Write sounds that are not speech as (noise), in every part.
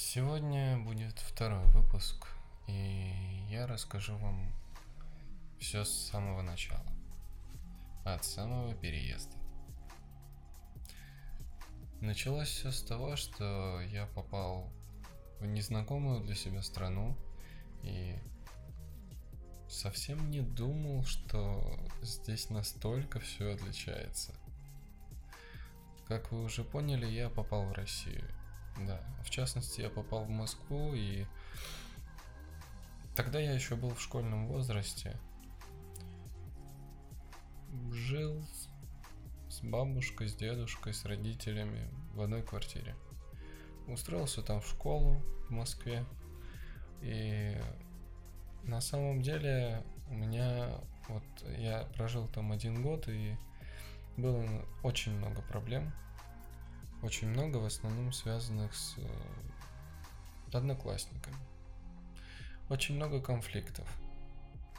Сегодня будет второй выпуск, и я расскажу вам все с самого начала, от самого переезда. Началось все с того, что я попал в незнакомую для себя страну и совсем не думал, что здесь настолько все отличается. Как вы уже поняли, я попал в Россию. Да, в частности, я попал в Москву, и тогда я еще был в школьном возрасте. Жил с бабушкой, с дедушкой, с родителями в одной квартире. Устроился там в школу в Москве. И на самом деле у меня вот я прожил там один год и было очень много проблем очень много, в основном связанных с э, одноклассниками. Очень много конфликтов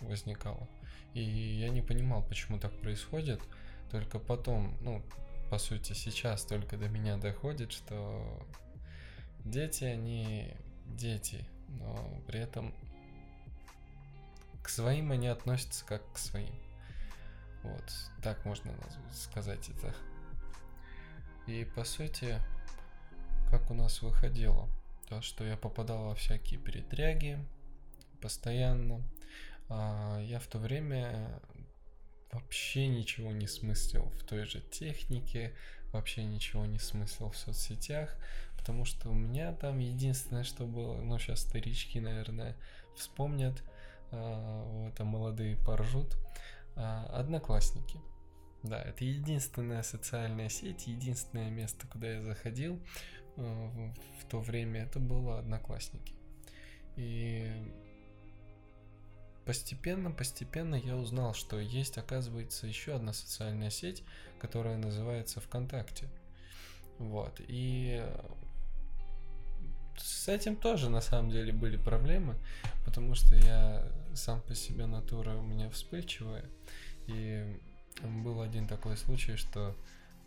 возникало. И я не понимал, почему так происходит. Только потом, ну, по сути, сейчас только до меня доходит, что дети, они дети, но при этом к своим они относятся как к своим. Вот, так можно сказать это. И по сути, как у нас выходило, то, что я попадал во всякие передряги постоянно. А я в то время вообще ничего не смыслил в той же технике, вообще ничего не смыслил в соцсетях, потому что у меня там единственное, что было, ну сейчас старички, наверное, вспомнят, а, это молодые поржут, а, одноклассники. Да, это единственная социальная сеть, единственное место, куда я заходил э, в то время, это было Одноклассники. И постепенно, постепенно я узнал, что есть, оказывается, еще одна социальная сеть, которая называется ВКонтакте. Вот. И с этим тоже на самом деле были проблемы, потому что я сам по себе натура у меня вспыльчивая. И был один такой случай, что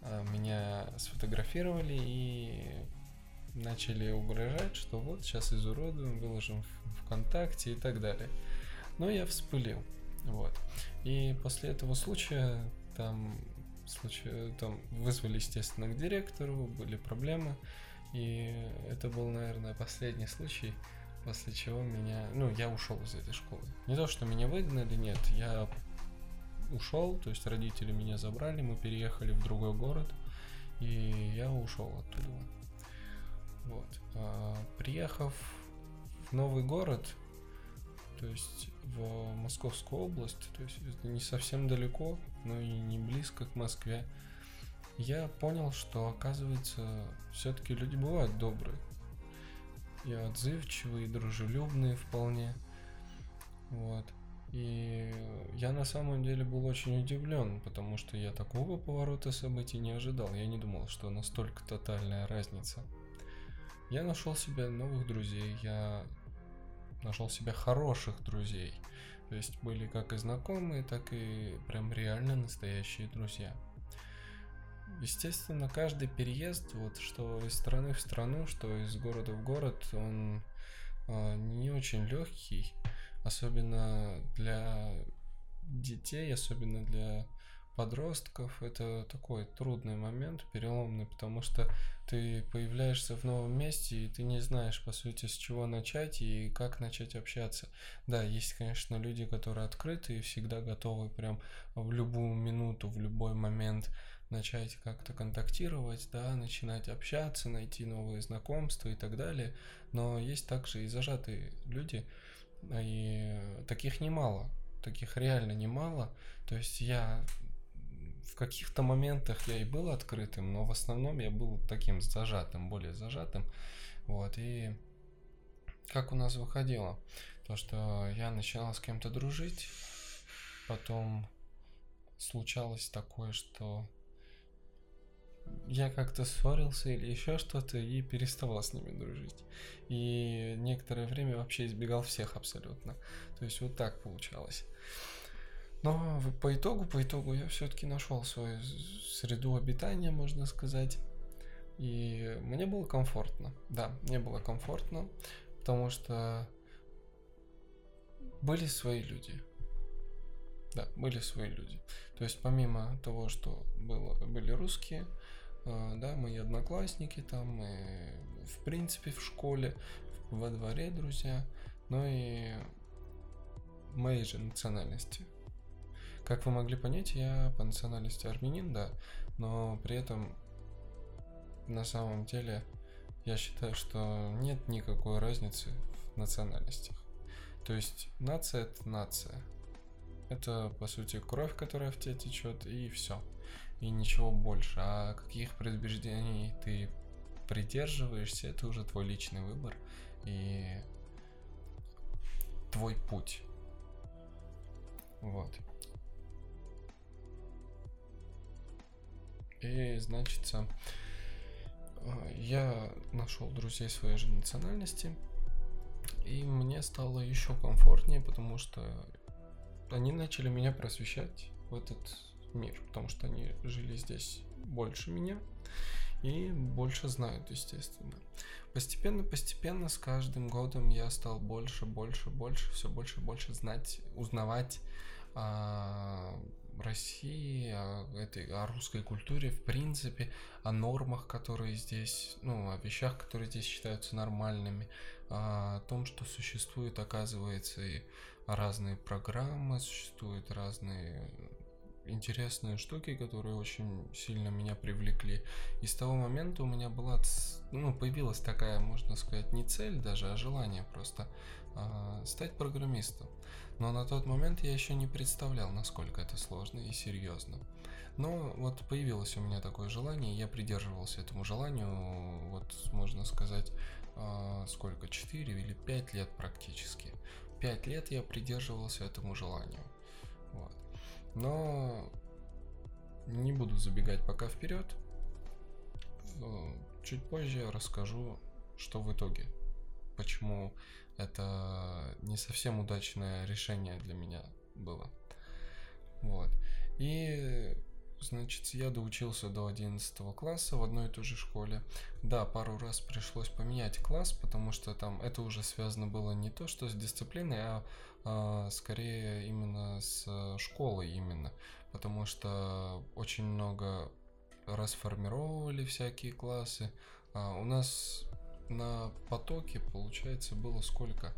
а, меня сфотографировали и начали угрожать, что вот сейчас изуродуем, выложим в ВКонтакте и так далее. Но я вспылил. Вот. И после этого случая там, случай, там вызвали, естественно, к директору, были проблемы. И это был, наверное, последний случай, после чего меня... Ну, я ушел из этой школы. Не то, что меня выгнали, нет, я ушел, то есть родители меня забрали, мы переехали в другой город, и я ушел оттуда. Вот. А, приехав в новый город, то есть в Московскую область, то есть это не совсем далеко, но и не близко к Москве, я понял, что оказывается все-таки люди бывают добрые. И отзывчивые, и дружелюбные вполне. Вот. И я на самом деле был очень удивлен, потому что я такого поворота событий не ожидал. Я не думал, что настолько тотальная разница. Я нашел себе новых друзей, я нашел себе хороших друзей. То есть были как и знакомые, так и прям реально настоящие друзья. Естественно, каждый переезд, вот что из страны в страну, что из города в город, он э, не очень легкий особенно для детей, особенно для подростков, это такой трудный момент, переломный, потому что ты появляешься в новом месте, и ты не знаешь, по сути, с чего начать и как начать общаться. Да, есть, конечно, люди, которые открыты и всегда готовы прям в любую минуту, в любой момент начать как-то контактировать, да, начинать общаться, найти новые знакомства и так далее. Но есть также и зажатые люди, и таких немало, таких реально немало. То есть я в каких-то моментах я и был открытым, но в основном я был таким зажатым, более зажатым. Вот, и как у нас выходило? То, что я начинал с кем-то дружить, потом случалось такое, что я как-то ссорился или еще что-то и переставал с ними дружить. И некоторое время вообще избегал всех абсолютно. То есть вот так получалось. Но по итогу, по итогу я все-таки нашел свою среду обитания, можно сказать. И мне было комфортно. Да, мне было комфортно, потому что были свои люди. Да, были свои люди. То есть помимо того, что было, были русские, да, мои одноклассники там, и в принципе в школе, во дворе друзья, но и моей же национальности. Как вы могли понять, я по национальности армянин, да, но при этом на самом деле я считаю, что нет никакой разницы в национальностях. То есть нация это нация. Это по сути кровь, которая в тебе течет, и все. И ничего больше. А каких предубеждений ты придерживаешься, это уже твой личный выбор и твой путь. Вот. И, значит, я нашел друзей своей же национальности, и мне стало еще комфортнее, потому что они начали меня просвещать в этот мир, потому что они жили здесь больше меня и больше знают, естественно. Постепенно, постепенно, с каждым годом я стал больше, больше, больше, все больше, больше знать, узнавать о России, о, этой, о русской культуре, в принципе, о нормах, которые здесь, ну, о вещах, которые здесь считаются нормальными, о том, что существует, оказывается, и разные программы, существуют разные интересные штуки, которые очень сильно меня привлекли. И с того момента у меня была, ну, появилась такая, можно сказать, не цель даже, а желание просто э, стать программистом. Но на тот момент я еще не представлял, насколько это сложно и серьезно. Но вот появилось у меня такое желание, я придерживался этому желанию, вот можно сказать, э, сколько, 4 или 5 лет практически. 5 лет я придерживался этому желанию. Вот. Но не буду забегать пока вперед. Чуть позже я расскажу, что в итоге. Почему это не совсем удачное решение для меня было. Вот. И Значит, я доучился до 11 класса в одной и той же школе. Да, пару раз пришлось поменять класс, потому что там это уже связано было не то, что с дисциплиной, а, а скорее именно с школой именно. Потому что очень много расформировали всякие классы. А у нас на потоке, получается, было сколько?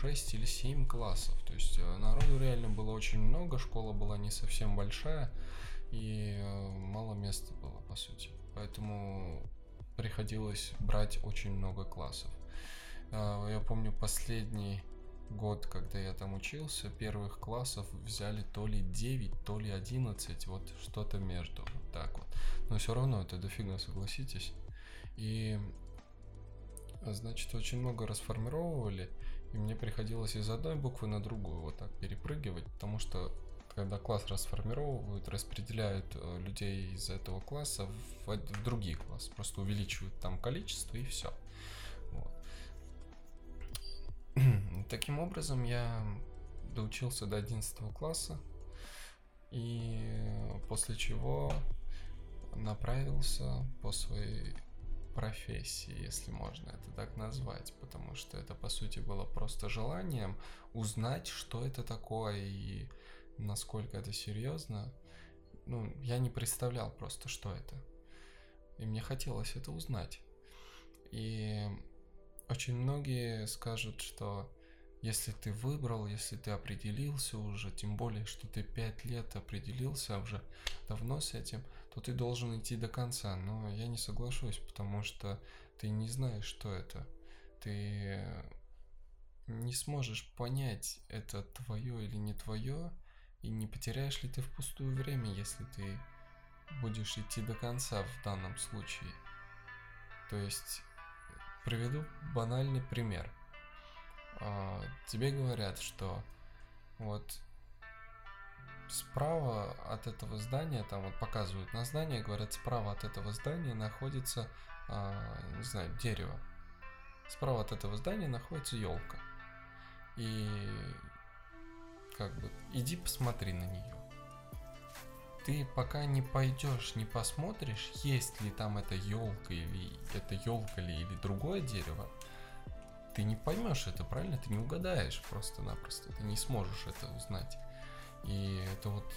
6 или 7 классов. То есть э, народу реально было очень много, школа была не совсем большая и э, мало места было, по сути. Поэтому приходилось брать очень много классов. А, я помню последний год, когда я там учился, первых классов взяли то ли 9, то ли 11, вот что-то между, вот так вот. Но все равно это дофига, согласитесь. И, значит, очень много расформировали, и мне приходилось из одной буквы на другую вот так перепрыгивать, потому что когда класс расформировывают, распределяют э, людей из этого класса в, в другие классы, просто увеличивают там количество и все. Вот. (clears throat) Таким образом, я доучился до 11 класса, и после чего направился по своей профессии, если можно это так назвать, потому что это по сути было просто желанием узнать, что это такое и насколько это серьезно, ну, я не представлял просто, что это. И мне хотелось это узнать. И очень многие скажут, что если ты выбрал, если ты определился уже, тем более, что ты пять лет определился уже давно с этим, то ты должен идти до конца. Но я не соглашусь, потому что ты не знаешь, что это. Ты не сможешь понять, это твое или не твое, и не потеряешь ли ты впустую время, если ты будешь идти до конца в данном случае? То есть, приведу банальный пример. А, тебе говорят, что вот справа от этого здания, там вот показывают на здание, говорят, справа от этого здания находится, а, не знаю, дерево. Справа от этого здания находится елка. И как бы, иди посмотри на нее. ты пока не пойдешь, не посмотришь, есть ли там эта елка или это елка ли или другое дерево, ты не поймешь это, правильно? Ты не угадаешь просто-напросто, ты не сможешь это узнать. И это вот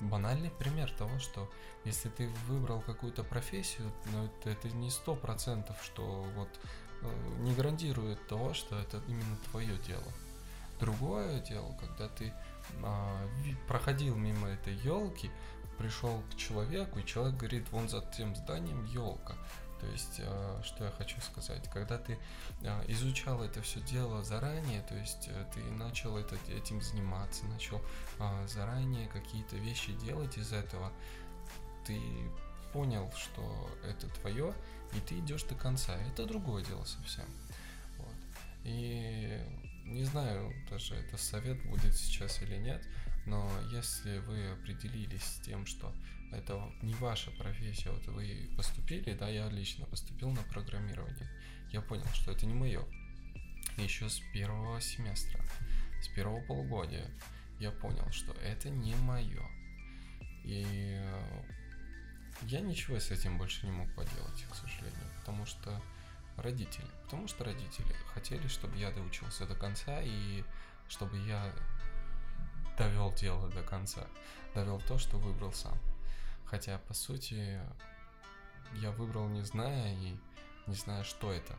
банальный пример того, что если ты выбрал какую-то профессию, но это, это не сто процентов, что вот э, не гарантирует того, что это именно твое дело. Другое дело, когда ты а, проходил мимо этой елки, пришел к человеку, и человек говорит, вон за тем зданием елка. То есть, а, что я хочу сказать, когда ты а, изучал это все дело заранее, то есть э, ты начал это, этим заниматься, начал а, заранее какие-то вещи делать из этого, ты понял, что это твое, и ты идешь до конца. Это другое дело совсем. Вот. И не знаю, даже это совет будет сейчас или нет, но если вы определились с тем, что это не ваша профессия, вот вы поступили, да, я лично поступил на программирование, я понял, что это не мое. Еще с первого семестра, с первого полугодия я понял, что это не мое. И я ничего с этим больше не мог поделать, к сожалению, потому что родители. Потому что родители хотели, чтобы я доучился до конца и чтобы я довел дело до конца. Довел то, что выбрал сам. Хотя, по сути, я выбрал не зная и не зная, что это.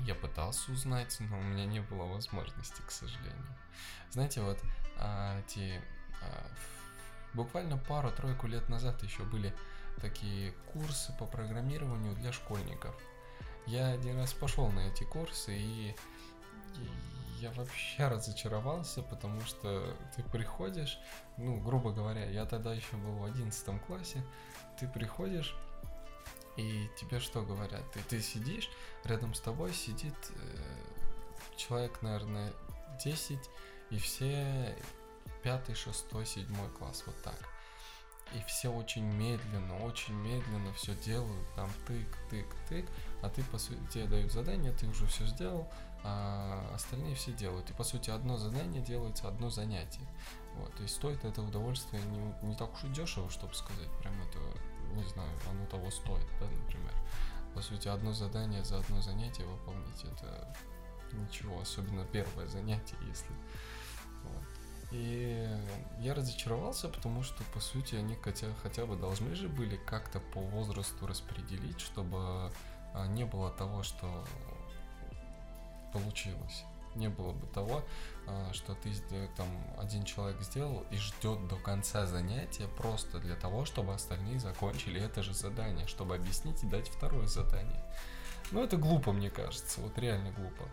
Я пытался узнать, но у меня не было возможности, к сожалению. Знаете, вот а, эти а, буквально пару-тройку лет назад еще были такие курсы по программированию для школьников – я один раз пошел на эти курсы и, и я вообще разочаровался, потому что ты приходишь, ну, грубо говоря, я тогда еще был в одиннадцатом классе, ты приходишь, и тебе что говорят? Ты, ты сидишь, рядом с тобой сидит э, человек, наверное, 10, и все пятый, шестой, седьмой класс, вот так и все очень медленно, очень медленно все делают, там тык, тык, тык, а ты, по сути, тебе дают задание, ты уже все сделал, а остальные все делают. И, по сути, одно задание делается, одно занятие. Вот, то есть стоит это удовольствие не, не так уж и дешево, чтобы сказать, прям это, не знаю, оно того стоит, да, например. По сути, одно задание за одно занятие выполнить, это ничего, особенно первое занятие, если и я разочаровался, потому что, по сути, они хотя, хотя бы должны же были как-то по возрасту распределить, чтобы не было того, что получилось. Не было бы того, а, что ты там один человек сделал и ждет до конца занятия просто для того, чтобы остальные закончили это же задание, чтобы объяснить и дать второе задание. Ну, это глупо, мне кажется, вот реально глупо.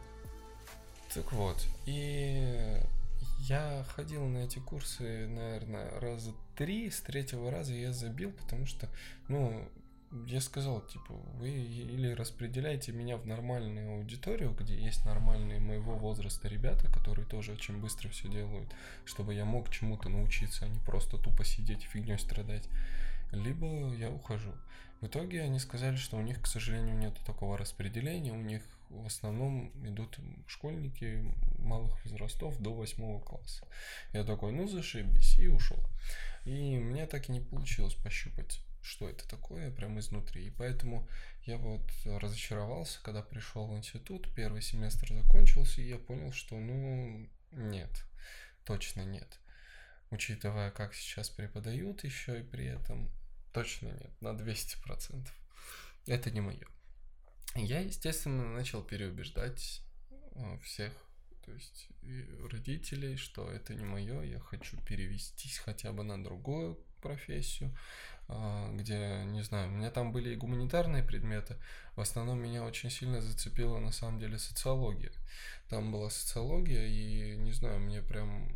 Так вот, и я ходил на эти курсы, наверное, раза три. С третьего раза я забил, потому что, ну, я сказал, типа, вы или распределяете меня в нормальную аудиторию, где есть нормальные моего возраста ребята, которые тоже очень быстро все делают, чтобы я мог чему-то научиться, а не просто тупо сидеть фигней страдать. Либо я ухожу. В итоге они сказали, что у них, к сожалению, нет такого распределения, у них в основном идут школьники малых возрастов до восьмого класса. Я такой, ну зашибись, и ушел. И мне так и не получилось пощупать, что это такое прямо изнутри. И поэтому я вот разочаровался, когда пришел в институт, первый семестр закончился, и я понял, что ну нет, точно нет. Учитывая, как сейчас преподают еще и при этом, точно нет, на 200%. Это не мое. Я, естественно, начал переубеждать э, всех, то есть родителей, что это не мое, я хочу перевестись хотя бы на другую профессию, а, где, не знаю, у меня там были и гуманитарные предметы, в основном меня очень сильно зацепила на самом деле социология. Там была социология, и, не знаю, мне прям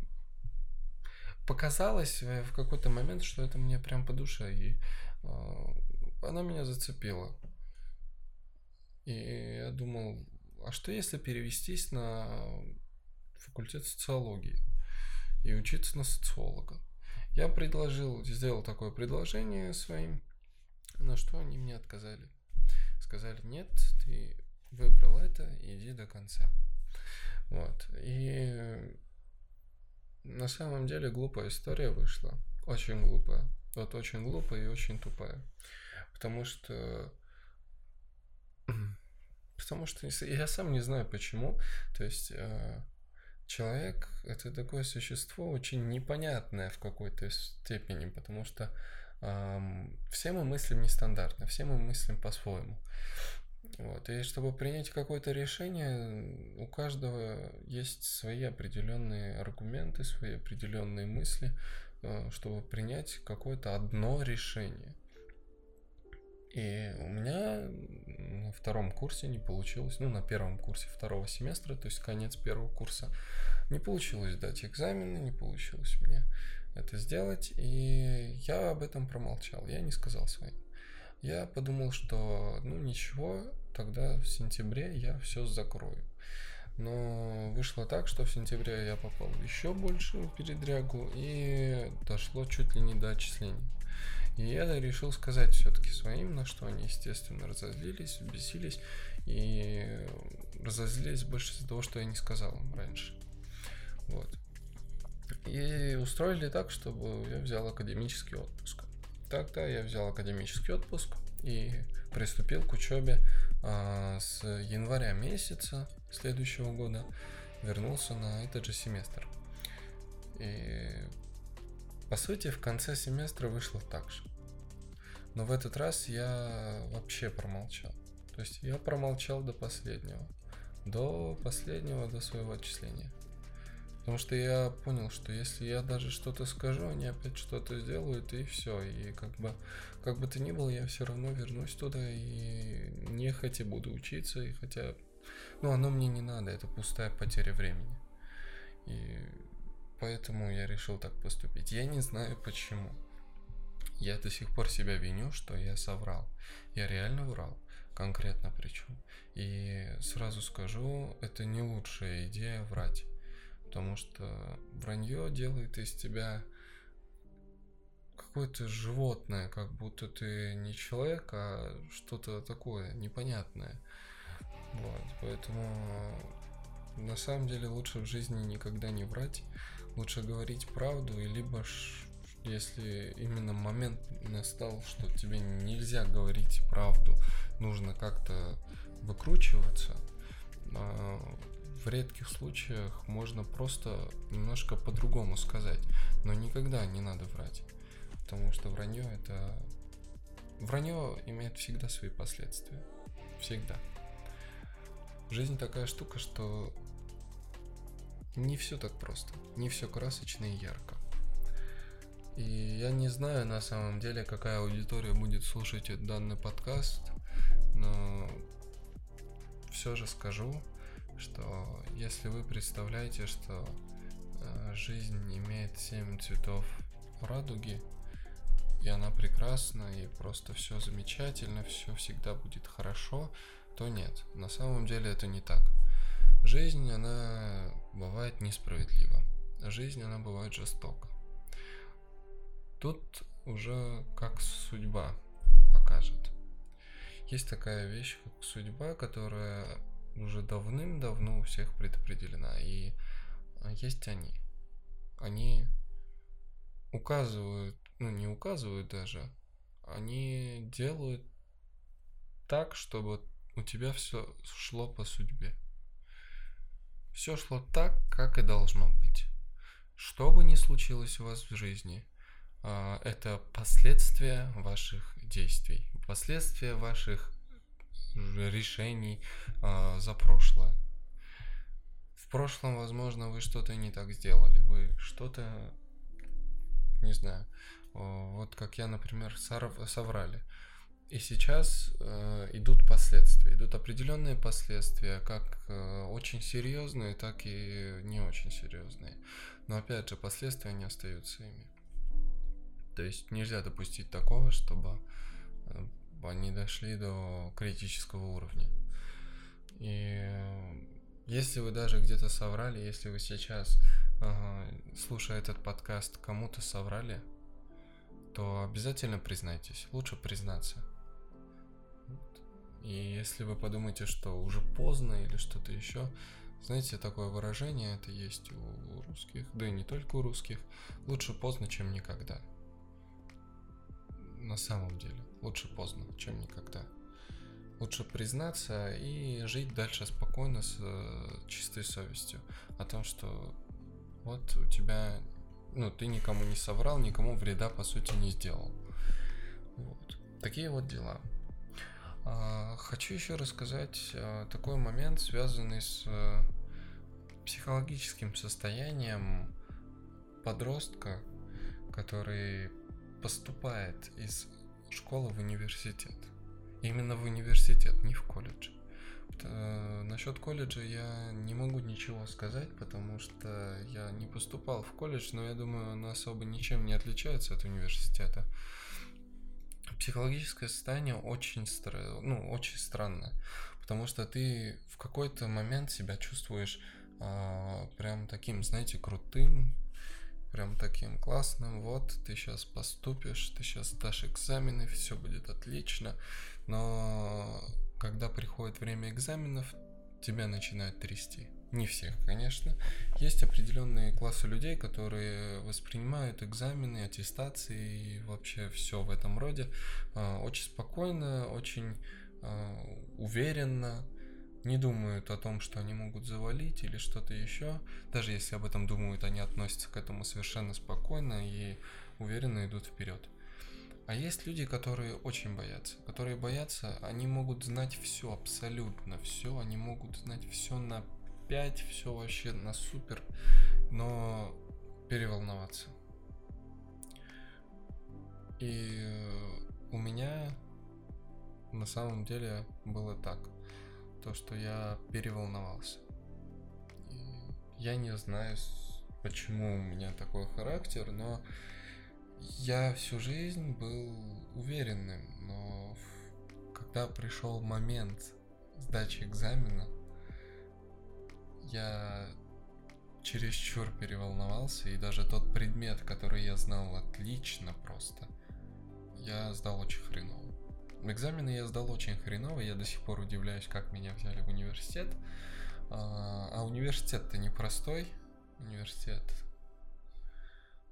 показалось в какой-то момент, что это мне прям по душе, и а, она меня зацепила. И я думал, а что если перевестись на факультет социологии и учиться на социолога? Я предложил, сделал такое предложение своим, на что они мне отказали. Сказали, нет, ты выбрал это, иди до конца. Вот. И на самом деле глупая история вышла. Очень глупая. Вот очень глупая и очень тупая. Потому что... (clears throat) Потому что я сам не знаю почему. То есть э, человек это такое существо очень непонятное в какой-то степени, потому что э, все мы мыслим нестандартно, все мы мыслим по-своему. Вот. И чтобы принять какое-то решение, у каждого есть свои определенные аргументы, свои определенные мысли, э, чтобы принять какое-то одно решение. И у меня на втором курсе не получилось, ну, на первом курсе второго семестра, то есть конец первого курса, не получилось дать экзамены, не получилось мне это сделать, и я об этом промолчал, я не сказал своим. Я подумал, что ну ничего, тогда в сентябре я все закрою. Но вышло так, что в сентябре я попал еще больше в передрягу и дошло чуть ли не до отчислений. И я решил сказать все-таки своим, на что они, естественно, разозлились, бесились и разозлились больше из-за того, что я не сказал им раньше. Вот. И устроили так, чтобы я взял академический отпуск. Тогда я взял академический отпуск и приступил к учебе а, с января месяца следующего года. Вернулся на этот же семестр. И по сути в конце семестра вышло так же. Но в этот раз я вообще промолчал. То есть я промолчал до последнего. До последнего, до своего отчисления. Потому что я понял, что если я даже что-то скажу, они опять что-то сделают, и все. И как бы, как бы то ни было, я все равно вернусь туда и нехотя буду учиться. И хотя, ну, оно мне не надо, это пустая потеря времени. И поэтому я решил так поступить. Я не знаю почему. Я до сих пор себя виню, что я соврал. Я реально врал. Конкретно причем. И сразу скажу, это не лучшая идея врать потому что вранье делает из тебя какое-то животное, как будто ты не человек, а что-то такое непонятное. Вот, поэтому на самом деле лучше в жизни никогда не врать, лучше говорить правду, либо ж, если именно момент настал, что тебе нельзя говорить правду, нужно как-то выкручиваться, а, в редких случаях можно просто немножко по-другому сказать, но никогда не надо врать, потому что вранье это... Вранье имеет всегда свои последствия. Всегда. Жизнь такая штука, что не все так просто, не все красочно и ярко. И я не знаю на самом деле, какая аудитория будет слушать данный подкаст, но все же скажу, что если вы представляете, что э, жизнь имеет семь цветов радуги, и она прекрасна, и просто все замечательно, все всегда будет хорошо, то нет. На самом деле это не так. Жизнь, она бывает несправедлива. Жизнь, она бывает жестока. Тут уже как судьба покажет. Есть такая вещь, как судьба, которая уже давным-давно у всех предопределена. И а, есть они. Они указывают, ну не указывают даже, они делают так, чтобы у тебя все шло по судьбе. Все шло так, как и должно быть. Что бы ни случилось у вас в жизни, а, это последствия ваших действий, последствия ваших решений э, за прошлое. В прошлом, возможно, вы что-то не так сделали, вы что-то, не знаю, вот как я, например, соврали. И сейчас э, идут последствия, идут определенные последствия, как э, очень серьезные, так и не очень серьезные. Но опять же, последствия не остаются ими. То есть нельзя допустить такого, чтобы э, они дошли до критического уровня. И если вы даже где-то соврали, если вы сейчас, слушая этот подкаст, кому-то соврали, то обязательно признайтесь. Лучше признаться. И если вы подумаете, что уже поздно или что-то еще, знаете, такое выражение это есть у русских, да и не только у русских, лучше поздно, чем никогда. на самом деле. Лучше поздно, чем никогда. Лучше признаться и жить дальше спокойно с э, чистой совестью о том, что вот у тебя, ну, ты никому не соврал, никому вреда по сути не сделал. Вот. Такие вот дела. А, хочу еще рассказать а, такой момент, связанный с а, психологическим состоянием подростка, который поступает из школы в университет. Именно в университет, не в колледж. Э, насчет колледжа я не могу ничего сказать, потому что я не поступал в колледж, но я думаю, он особо ничем не отличается от университета. Психологическое состояние очень, стра- ну, очень странно, потому что ты в какой-то момент себя чувствуешь а, прям таким, знаете, крутым, прям таким классным. Вот, ты сейчас поступишь, ты сейчас сдашь экзамены, все будет отлично. Но когда приходит время экзаменов, тебя начинают трясти. Не всех, конечно. Есть определенные классы людей, которые воспринимают экзамены, аттестации и вообще все в этом роде а, очень спокойно, очень а, уверенно, не думают о том, что они могут завалить или что-то еще. Даже если об этом думают, они относятся к этому совершенно спокойно и уверенно идут вперед. А есть люди, которые очень боятся. Которые боятся, они могут знать все, абсолютно все. Они могут знать все на 5, все вообще на супер, но переволноваться. И э, у меня на самом деле было так. То, что я переволновался. И я не знаю, почему у меня такой характер, но я всю жизнь был уверенным, но когда пришел момент сдачи экзамена, я чересчур переволновался, и даже тот предмет, который я знал отлично просто, я сдал очень хреново. Экзамены я сдал очень хреново, я до сих пор удивляюсь, как меня взяли в университет. А, а университет-то непростой. Университет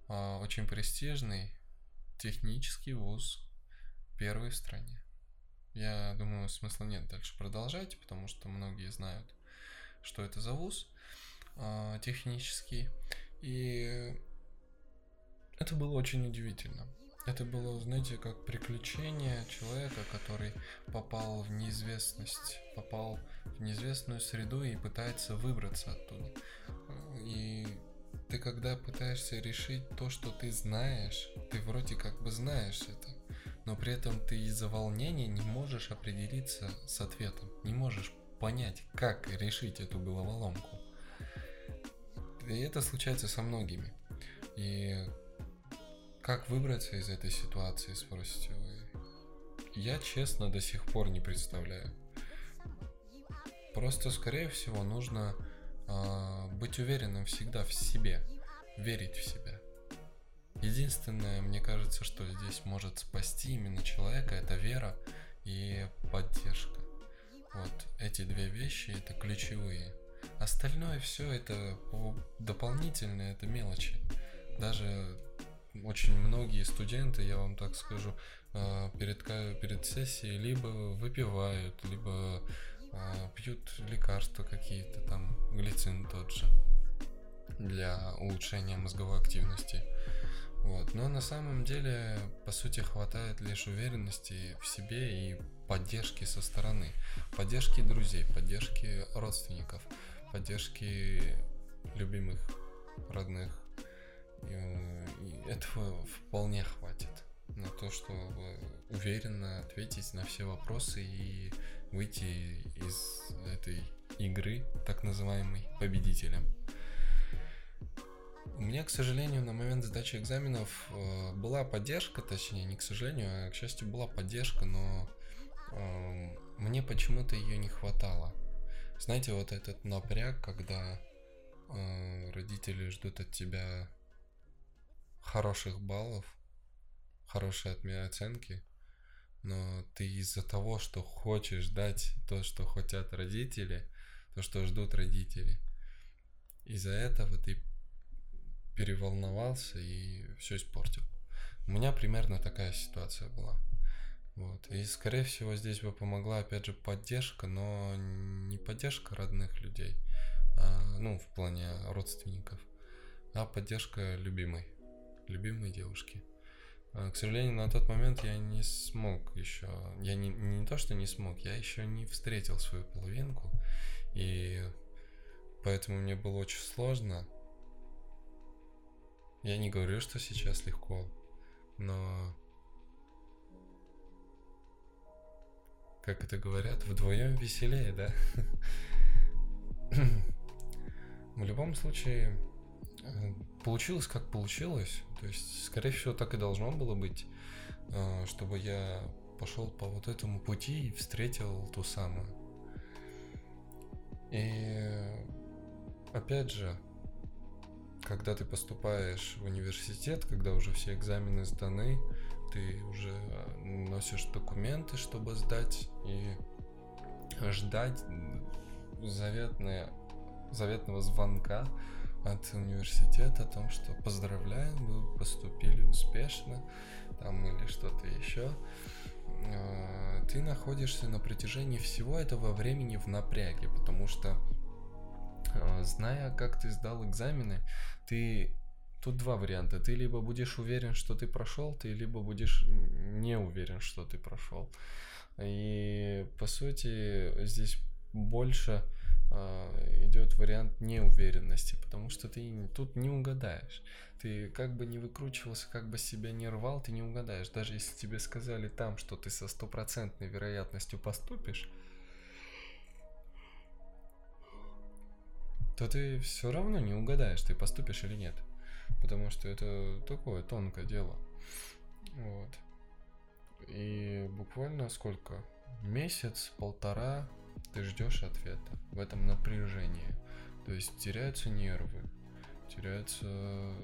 а, очень престижный технический вуз, первый в стране. Я думаю, смысла нет дальше продолжать, потому что многие знают, что это за вуз а, технический. И это было очень удивительно. Это было, знаете, как приключение человека, который попал в неизвестность, попал в неизвестную среду и пытается выбраться оттуда. И ты когда пытаешься решить то, что ты знаешь, ты вроде как бы знаешь это, но при этом ты из-за волнения не можешь определиться с ответом, не можешь понять, как решить эту головоломку. И это случается со многими. И как выбраться из этой ситуации, спросите вы? Я честно до сих пор не представляю. Просто, скорее всего, нужно э, быть уверенным всегда в себе, верить в себя. Единственное, мне кажется, что здесь может спасти именно человека, это вера и поддержка. Вот эти две вещи это ключевые. Остальное все это дополнительное, это мелочи. Даже очень многие студенты, я вам так скажу, а, перед, перед сессией либо выпивают, либо а, пьют лекарства какие-то, там глицин тот же, для улучшения мозговой активности. Вот. Но на самом деле, по сути, хватает лишь уверенности в себе и поддержки со стороны. Поддержки друзей, поддержки родственников, поддержки любимых, родных. И этого вполне хватит на то, чтобы уверенно ответить на все вопросы и выйти из этой игры, так называемой, победителем. У меня, к сожалению, на момент сдачи экзаменов э, была поддержка, точнее, не к сожалению, а к счастью, была поддержка, но э, мне почему-то ее не хватало. Знаете, вот этот напряг, когда э, родители ждут от тебя хороших баллов, хорошие оценки, но ты из-за того, что хочешь дать то, что хотят родители, то, что ждут родители, из-за этого ты переволновался и все испортил. У меня примерно такая ситуация была. Вот. И, скорее всего, здесь бы помогла, опять же, поддержка, но не поддержка родных людей, а, ну, в плане родственников, а поддержка любимой, любимой девушки. А, к сожалению, на тот момент я не смог еще, я не, не то, что не смог, я еще не встретил свою половинку, и поэтому мне было очень сложно. Я не говорю, что сейчас легко, но как это говорят, вдвоем веселее, да? В любом случае, получилось как получилось. То есть, скорее всего, так и должно было быть, э, чтобы я пошел по вот этому пути и встретил ту самую. И опять же, когда ты поступаешь в университет, когда уже все экзамены сданы, ты уже носишь документы, чтобы сдать и ждать заветное, заветного звонка от университета о том, что поздравляем, вы поступили успешно, там или что-то еще. А, ты находишься на протяжении всего этого времени в напряге, потому что а, зная, как ты сдал экзамены, ты Тут два варианта. Ты либо будешь уверен, что ты прошел, ты либо будешь не уверен, что ты прошел. И по сути здесь больше э, идет вариант неуверенности, потому что ты тут не угадаешь. Ты как бы не выкручивался, как бы себя не рвал, ты не угадаешь. Даже если тебе сказали там, что ты со стопроцентной вероятностью поступишь, то ты все равно не угадаешь, ты поступишь или нет потому что это такое тонкое дело. Вот. И буквально сколько? Месяц, полтора ты ждешь ответа в этом напряжении. То есть теряются нервы, теряется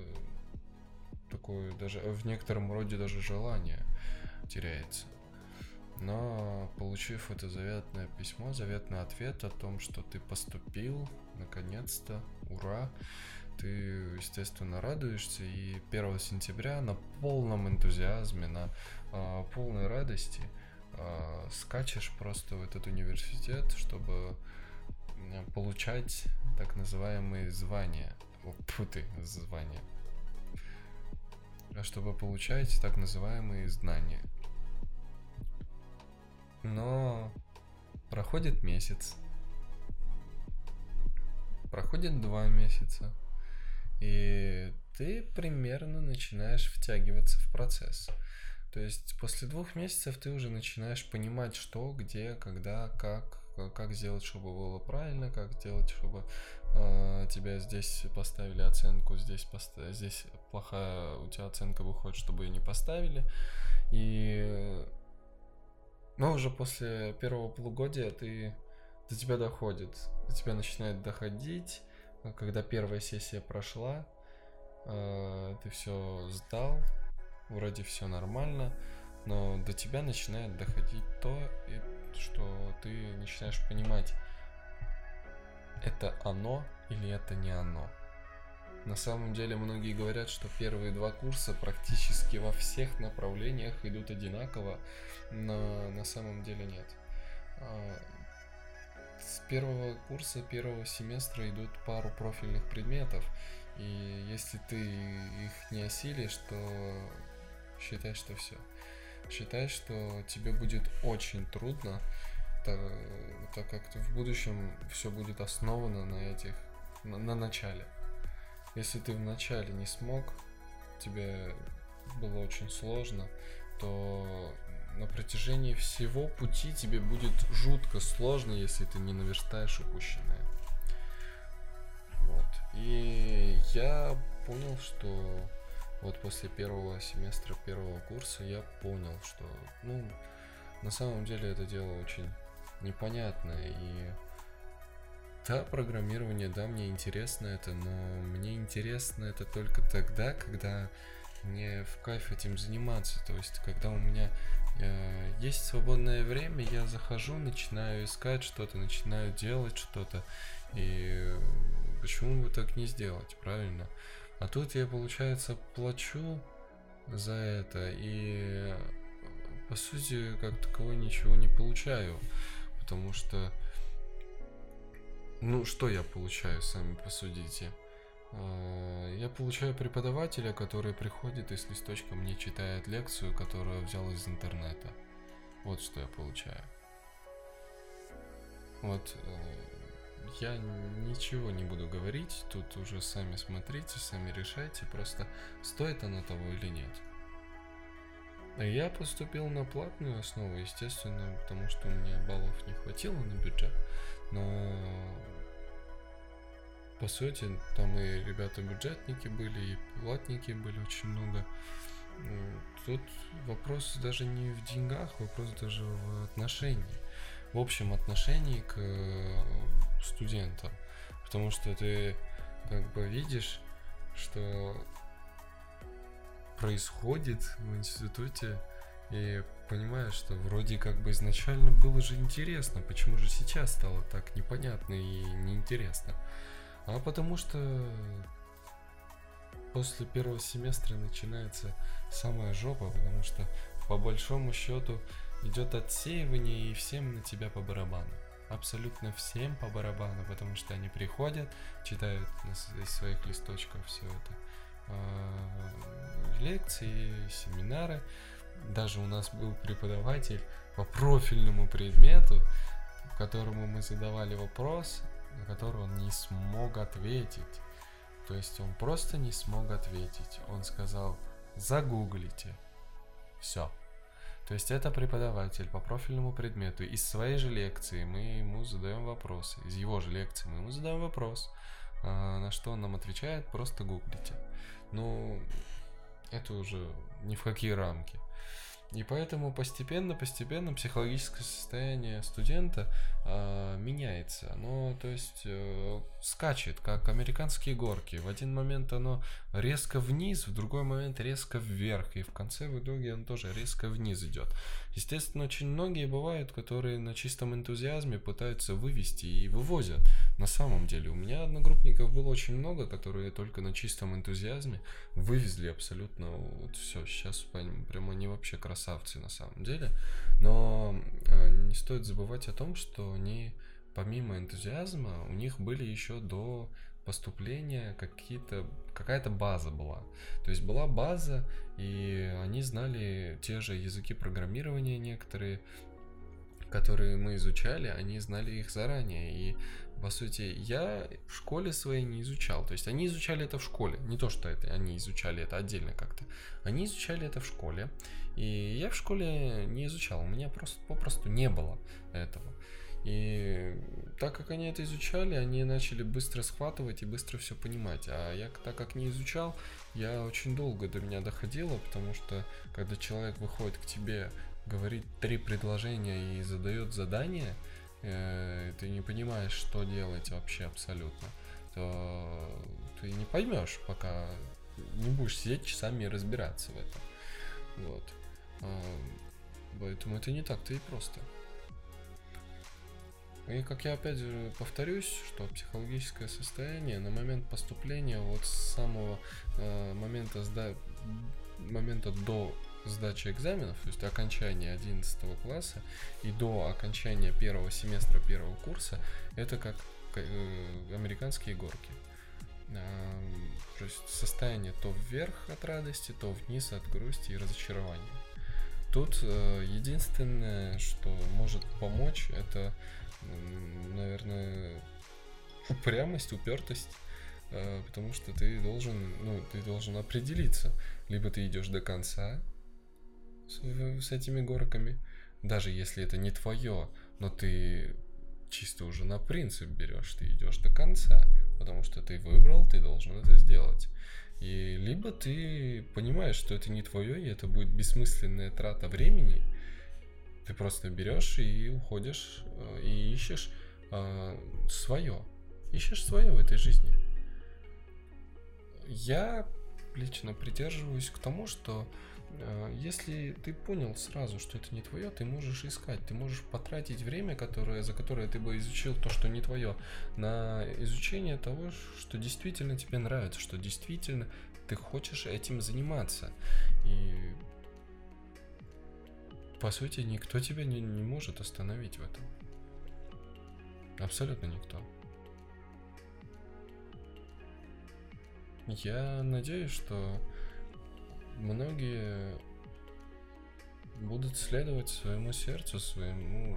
такое даже в некотором роде даже желание теряется. Но получив это заветное письмо, заветный ответ о том, что ты поступил, наконец-то, ура, ты, естественно, радуешься, и 1 сентября на полном энтузиазме, на э, полной радости э, скачешь просто в этот университет, чтобы получать так называемые звания. О, ты, звания. Чтобы получать так называемые знания. Но проходит месяц. Проходит два месяца и ты примерно начинаешь втягиваться в процесс. То есть после двух месяцев ты уже начинаешь понимать, что, где, когда, как, как сделать, чтобы было правильно, как сделать, чтобы э, тебя здесь поставили оценку, здесь, поста- здесь плохая у тебя оценка выходит, чтобы ее не поставили. И но уже после первого полугодия ты до тебя доходит, до тебя начинает доходить, когда первая сессия прошла, э, ты все сдал, вроде все нормально, но до тебя начинает доходить то, что ты начинаешь понимать, это оно или это не оно. На самом деле многие говорят, что первые два курса практически во всех направлениях идут одинаково, но на самом деле нет. С первого курса, первого семестра идут пару профильных предметов, и если ты их не осилишь, то считай, что все. Считай, что тебе будет очень трудно, так, так как в будущем все будет основано на этих, на, на начале. Если ты в начале не смог, тебе было очень сложно, то на протяжении всего пути тебе будет жутко сложно, если ты не наверстаешь упущенное. Вот. И я понял, что вот после первого семестра первого курса я понял, что, ну, на самом деле это дело очень непонятное. И да, программирование, да, мне интересно это, но мне интересно это только тогда, когда мне в кайф этим заниматься. То есть, когда у меня есть свободное время, я захожу, начинаю искать что-то, начинаю делать что-то. И почему бы так не сделать, правильно? А тут я, получается, плачу за это. И по сути, как таковой ничего не получаю. Потому что... Ну, что я получаю, сами посудите. А, я получаю преподавателя, который приходит и с листочком мне читает лекцию, которую взял из интернета. Вот что я получаю. Вот э, я ничего не буду говорить, тут уже сами смотрите, сами решайте, просто стоит оно того или нет. Я поступил на платную основу, естественно, потому что у меня баллов не хватило на бюджет, но по сути там и ребята-бюджетники были, и платники были очень много. Тут вопрос даже не в деньгах, вопрос даже в отношении. В общем, отношении к студентам. Потому что ты как бы видишь, что происходит в институте, и понимаешь, что вроде как бы изначально было же интересно, почему же сейчас стало так непонятно и неинтересно. А потому что после первого семестра начинается самая жопа, потому что по большому счету идет отсеивание и всем на тебя по барабану абсолютно всем по барабану, потому что они приходят, читают из своих листочков все это. А, лекции, семинары. Даже у нас был преподаватель по профильному предмету, которому мы задавали вопрос, на который он не смог ответить. То есть он просто не смог ответить. Он сказал, загуглите. Все. То есть это преподаватель по профильному предмету. Из своей же лекции мы ему задаем вопрос. Из его же лекции мы ему задаем вопрос. А, на что он нам отвечает, просто гуглите. Ну, это уже ни в какие рамки. И поэтому постепенно-постепенно психологическое состояние студента э, меняется. Оно, то есть, э, скачет, как американские горки. В один момент оно резко вниз, в другой момент резко вверх. И в конце, в итоге, оно тоже резко вниз идет. Естественно, очень многие бывают, которые на чистом энтузиазме пытаются вывести и вывозят. На самом деле, у меня одногруппников было очень много, которые только на чистом энтузиазме вывезли абсолютно вот все. Сейчас прямо они вообще красавцы на самом деле. Но э, не стоит забывать о том, что они помимо энтузиазма у них были еще до поступления какие-то какая-то база была. То есть была база, и они знали те же языки программирования некоторые, которые мы изучали, они знали их заранее. И по сути, я в школе своей не изучал. То есть они изучали это в школе. Не то, что это они изучали это отдельно как-то. Они изучали это в школе. И я в школе не изучал. У меня просто попросту не было этого. И так как они это изучали, они начали быстро схватывать и быстро все понимать. А я так как не изучал, я очень долго до меня доходило, потому что когда человек выходит к тебе, говорит три предложения и задает задание, э, ты не понимаешь, что делать вообще абсолютно, то ты не поймешь, пока не будешь сидеть часами и разбираться в этом. Вот. А, поэтому это не так-то и просто. И как я опять же повторюсь, что психологическое состояние на момент поступления, вот с самого э, момента, сда... момента до сдачи экзаменов, то есть окончания 11 класса и до окончания первого семестра первого курса, это как э, американские горки. То есть состояние то вверх от радости, то вниз от грусти и разочарования. Тут э, единственное, что может помочь, это наверное, упрямость, упертость, э, потому что ты должен, ну, ты должен определиться. Либо ты идешь до конца с, с этими горками, даже если это не твое, но ты чисто уже на принцип берешь, ты идешь до конца, потому что ты выбрал, ты должен это сделать. И либо ты понимаешь, что это не твое, и это будет бессмысленная трата времени, ты просто берешь и уходишь э, и ищешь э, свое. Ищешь свое в этой жизни. Я лично придерживаюсь к тому, что если ты понял сразу, что это не твое, ты можешь искать, ты можешь потратить время, которое, за которое ты бы изучил то, что не твое, на изучение того, что действительно тебе нравится, что действительно ты хочешь этим заниматься. И по сути, никто тебя не, не может остановить в этом. Абсолютно никто. Я надеюсь, что многие будут следовать своему сердцу, своему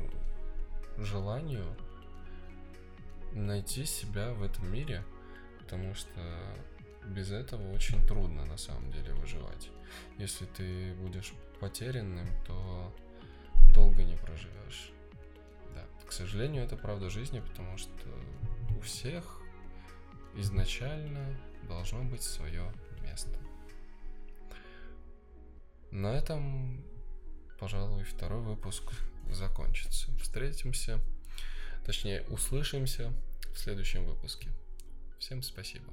желанию найти себя в этом мире, потому что без этого очень трудно на самом деле выживать. Если ты будешь потерянным, то долго не проживешь. Да, к сожалению, это правда жизни, потому что у всех изначально должно быть свое место. На этом, пожалуй, второй выпуск закончится. Встретимся, точнее, услышимся в следующем выпуске. Всем спасибо.